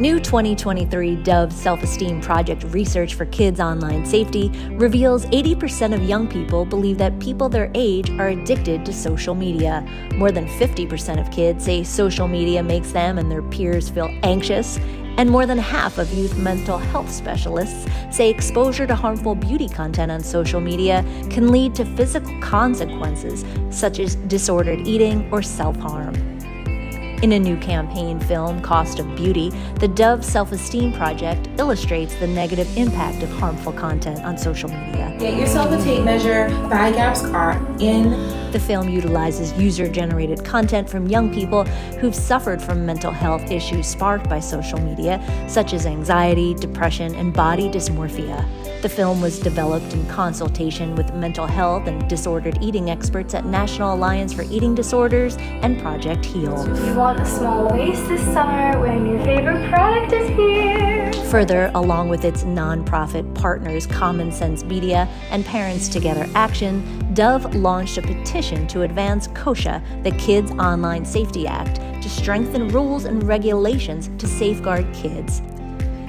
New 2023 Dove Self Esteem Project research for kids' online safety reveals 80% of young people believe that people their age are addicted to social media. More than 50% of kids say social media makes them and their peers feel anxious. And more than half of youth mental health specialists say exposure to harmful beauty content on social media can lead to physical consequences such as disordered eating or self harm. In a new campaign film, Cost of Beauty, the Dove Self Esteem Project illustrates the negative impact of harmful content on social media. Get yourself a tape measure. Thigh gaps are in. The film utilizes user generated content from young people who've suffered from mental health issues sparked by social media, such as anxiety, depression, and body dysmorphia. The film was developed in consultation with mental health and disordered eating experts at National Alliance for Eating Disorders and Project Heal. You want a small waist this summer when your favorite product is here. Further, along with its nonprofit partners Common Sense Media and Parents Together Action, Dove launched a petition to advance KOSA, the Kids Online Safety Act, to strengthen rules and regulations to safeguard kids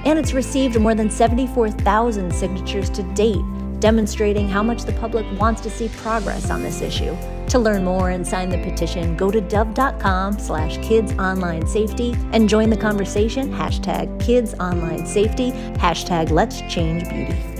and it's received more than 74,000 signatures to date, demonstrating how much the public wants to see progress on this issue. To learn more and sign the petition, go to dove.com slash kidsonlinesafety and join the conversation, hashtag kidsonlinesafety, hashtag let's change beauty.